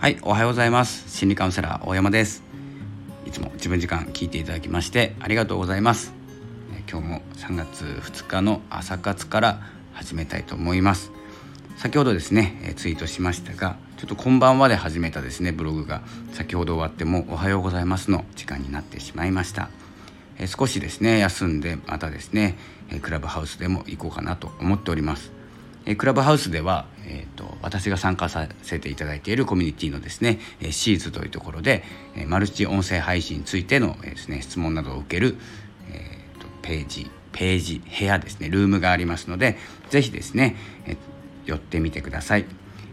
はいおはようございます。心理カウンセラー大山です。いつも自分時間聞いていただきましてありがとうございます。今日も3月2日の朝活から始めたいと思います。先ほどですねツイートしましたがちょっとこんばんはで始めたですねブログが先ほど終わってもおはようございますの時間になってしまいました。少しですね休んでまたですねクラブハウスでも行こうかなと思っております。えクラブハウスでは、えーと、私が参加させていただいているコミュニティのですねえシーズというところでえマルチ音声配信についてのですね質問などを受ける、えーと、ページページ部屋ですねルームがありますので是非ですね、え寄ってみてください。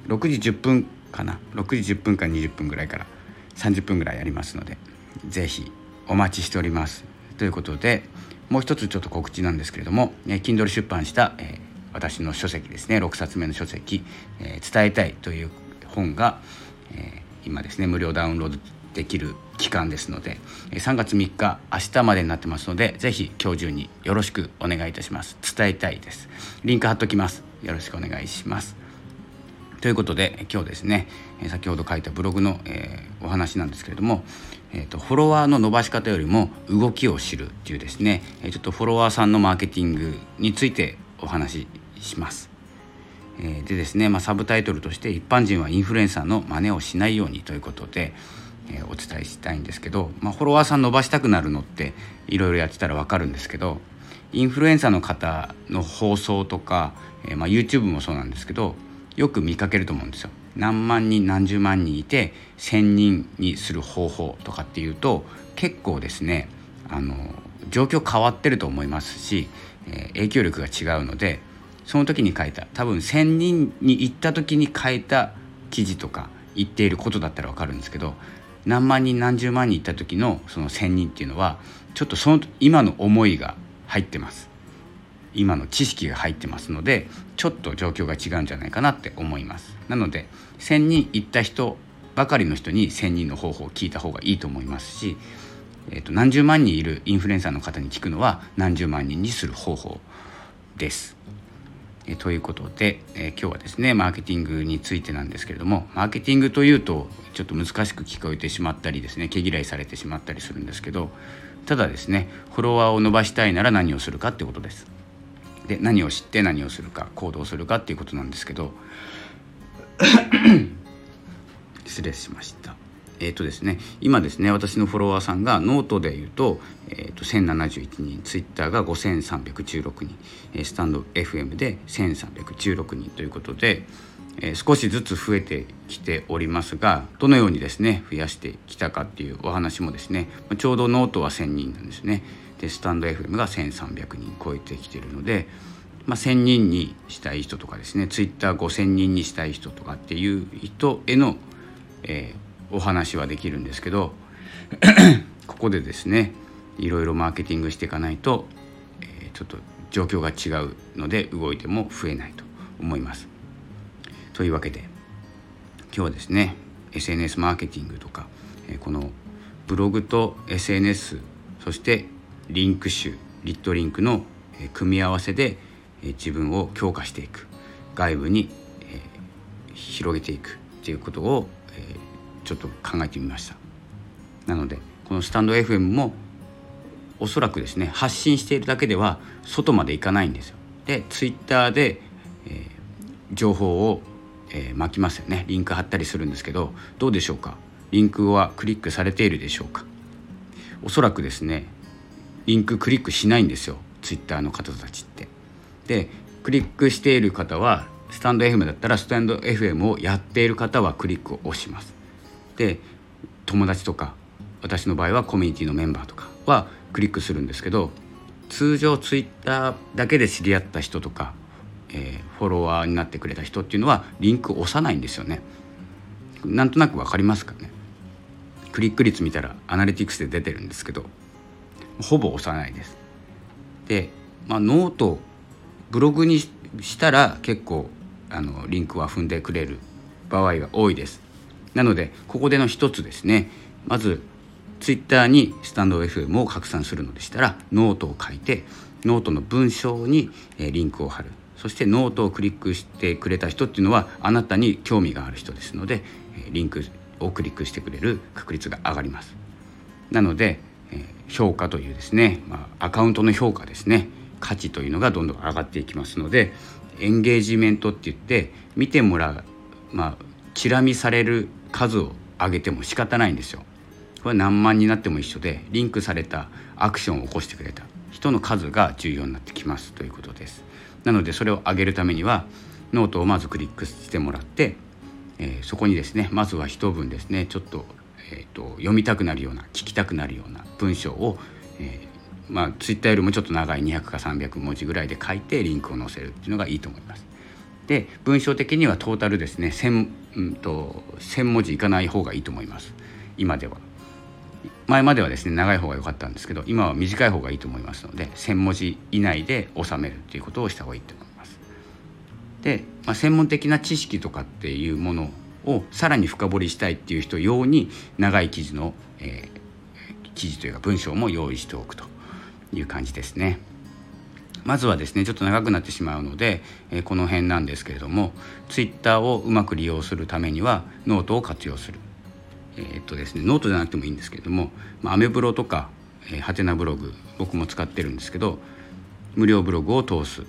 6時10分かな？6時10分か20分ぐらいから30分ぐらいありますので是非お待ちしております。ということでもう一つちょっと告知なんですけれども、え Kindle 出版した、えー私の書籍ですね6冊目の書籍「えー、伝えたい」という本が、えー、今ですね無料ダウンロードできる期間ですので3月3日明日までになってますので是非今日中によろしくお願いいたします。伝えたいです。リンク貼っときます。よろしくお願いします。ということで今日ですね先ほど書いたブログの、えー、お話なんですけれども、えーと、フォロワーの伸ばし方よりも動きを知るっていうですねちょっとフォロワーさんのマーケティングについてお話しします。えでですね、まあ、サブタイトルとして「一般人はインフルエンサーの真似をしないように」ということで、えお伝えしたいんですけど、まあ、フォロワーさん伸ばしたくなるのっていろいろやってたら分かるんですけどインフルエンサーの方の放送とか、えまあ、YouTube もそうなんですけどよく見かけると思うんですよ。何万人何十万人いて1,000人にする方法とかっていうと結構ですねあの状況変わってると思いますし、え影響力が違うのでその時に書いた。多分1,000人に行った時に書いた記事とか言っていることだったら分かるんですけど何万人何十万人行った時のその1,000人っていうのはちょっとその今の思いが入ってます。今の知識が入ってますのでちょっと状況が違うんじゃないかなって思います。なので1,000人行った人ばかりの人に1,000人の方法を聞いた方がいいと思いますし、えー、と何十万人いるインフルエンサーの方に聞くのは何十万人にする方法です。えということで、え今日はですねマーケティングについてなんですけれどもマーケティングというとちょっと難しく聞こえてしまったりですね毛嫌いされてしまったりするんですけどただですねフォロワーを伸ばしたいなら何をするかってことです。で何を知って何をするか行動するかっていうことなんですけど 失礼しました。えーとですね、今ですね私のフォロワーさんがノートでいうと,、えーと、1071人ツイッターが5316人スタンド FM で1316人ということで、えー、少しずつ増えてきておりますがどのようにですね増やしてきたかっていうお話もですねちょうどノートは1000人なんですねでスタンド FM が1300人超えてきてるので。まあ、1,000人にしたい人とかですねツイッター5,000人にしたい人とかっていう人への、えー、お話はできるんですけど ここでですねいろいろマーケティングしていかないと、えー、ちょっと状況が違うので動いても増えないと思います。というわけで今日はですね SNS マーケティングとか、えー、このブログと SNS そしてリンク集リットリンクの組み合わせで自分を強化していく外部に広げていくっていうことをちょっと考えてみました。なのでこのスタンド FM もおそらくですね発信しているだけでは外まで行かないんですよ。でツイッターで、えー、情報を、えー、巻きますよね。リンク貼ったりするんですけどどうでしょうか？リンクはクリックされているでしょうか？おそらくですねリンククリックしないんですよ。ツイッターの方たちって。でクリックしている方はスタンド FM だったらスタンド FM をやっている方はクリックを押します。で友達とか私の場合はコミュニティのメンバーとかはクリックするんですけど通常ツイッターだけで知り合った人とか、えー、フォロワーになってくれた人っていうのはリンク押さないんですよね。なんとなく分かりますかねクリック率見たらアナリティクスで出てるんですけどほぼ押さないです。で、まあ、ノートブログにしたら結構あのリンクは踏んでくれる場合が多いです。なのでここでの一つですね。まずツイッターにスタンド FM を拡散するのでしたらノートを書いてノートの文章にリンクを貼る。そしてノートをクリックしてくれた人っていうのはあなたに興味がある人ですのでリンクをクリックしてくれる確率が上がります。なので評価というですね、ま、アカウントの評価ですね。価値というのがどんどん上がっていきますのでエンゲージメントって言って見てもらうまあチラ見される数を上げても仕方ないんですよ。これ何万になっても一緒でリンクされたアクションを起こしてくれた。人の数が重要になってきます。ということです。なのでそれを上げるためにはノートをまずクリックしてもらって、えー、そこにですねまずは一文ですねちょっと,、えーと、読みたくなるような聞きたくなるような文章を、えー、まあツイッターよりもちょっと長い200か300文字ぐらいで書いてリンクを載せるっていうのがいいと思います。で文章的にはトータルですね 1000,、うんと、1000文字いかない方がいいと思います今では。前まではですね長い方が良かったんですけど今は短い方がいいと思いますので1,000文字以内で収めるということをした方がいいと思います。で、まあ、専門的な知識とかっていうものをさらに深掘りしたいっていう人用に長い記事の、えー、記事というか文章も用意しておくという感じですね。まずはですねちょっと長くなってしまうので、えー、この辺なんですけれどもツイッターをうまく利用するためにはノートを活用する。えー、っとですねノートじゃなくてもいいんですけれども、まあ、アメブロとか、えー、ハテナブログ僕も使ってるんですけど無料ブログを通す。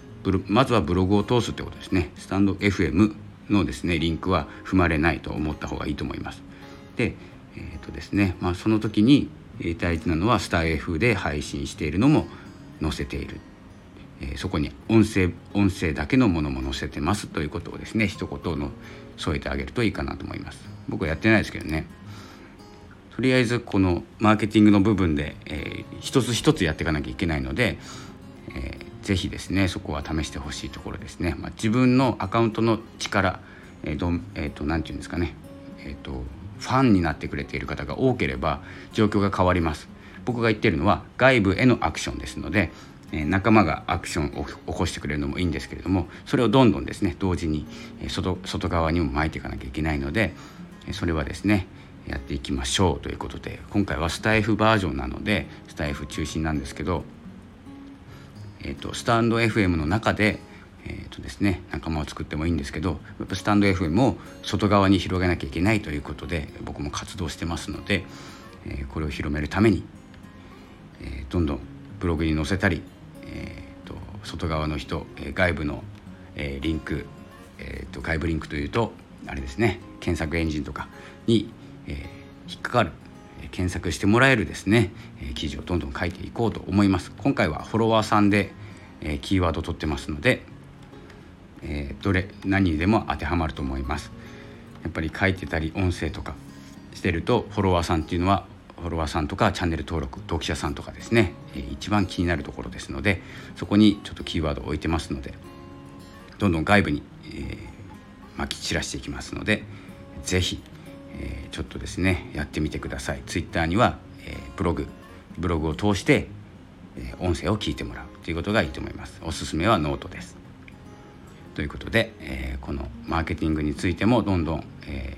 まずはブログを通すってことですね。スタンド FM のですねリンクは踏まれないと思った方がいいと思います。でえー、っとですねまあ、その時に大事なのはスター F で配信しているのも載せている、えー、そこに音声音声だけのものも載せてますということをですね一言の添えてあげるといいかなと思います。僕はやってないですけどね。とりあえずこのマーケティングの部分で、えー、一つ一つやっていかなきゃいけないので、えー、ぜひですねそこは試してほしいところですね、まあ、自分のアカウントの力えー、どえーと、ていうんですかね。えっ、ー、とファンになってくれている方が多ければ状況が変わります。僕が言ってるのは外部へのアクションですので、え、仲間がアクションを起こしてくれるのもいいんですけれどもそれをどんどんですね同時に外外側にも巻いていかなきゃいけないのでそれはですねやっていきましょうということで今回はスタイフバージョンなのでスタイフ中心なんですけど、えーと、スタンド FM の中で、えーとですね、仲間を作ってもいいんですけどやっぱスタンド FM を外側に広げなきゃいけないということで僕も活動してますので、えー、これを広めるために、えー、どんどんブログに載せたり、外側の人、えー、外部の、えー、リンク、えーと外部リンクというとあれですね検索エンジンとかにえー、引っかかる検索してもらえるですね、え記事をどんどん書いていこうと思います。今回はフォロワーさんで、えキーワードを取ってますので、えどれ何にでも当てはまると思います。やっぱり書いてたり音声とかしてるとフォロワーさんっていうのはフォロワーさんとかチャンネル登録読者さんとかですね、え一番気になるところですのでそこにちょっとキーワードを置いてますのでどんどん外部に、えー、まき散らしていきますので是非えー、ちょっとですねやってみてください。ツイッターには、え、ブログブログを通して、え、音声を聞いてもらうということがいいと思います。おすすめはノートです。ということで、えこのマーケティングについてもどんどん、え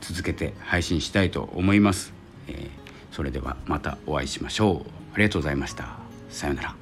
続けて配信したいと思います、えそれではまたお会いしましょう。ありがとうございました。さようなら。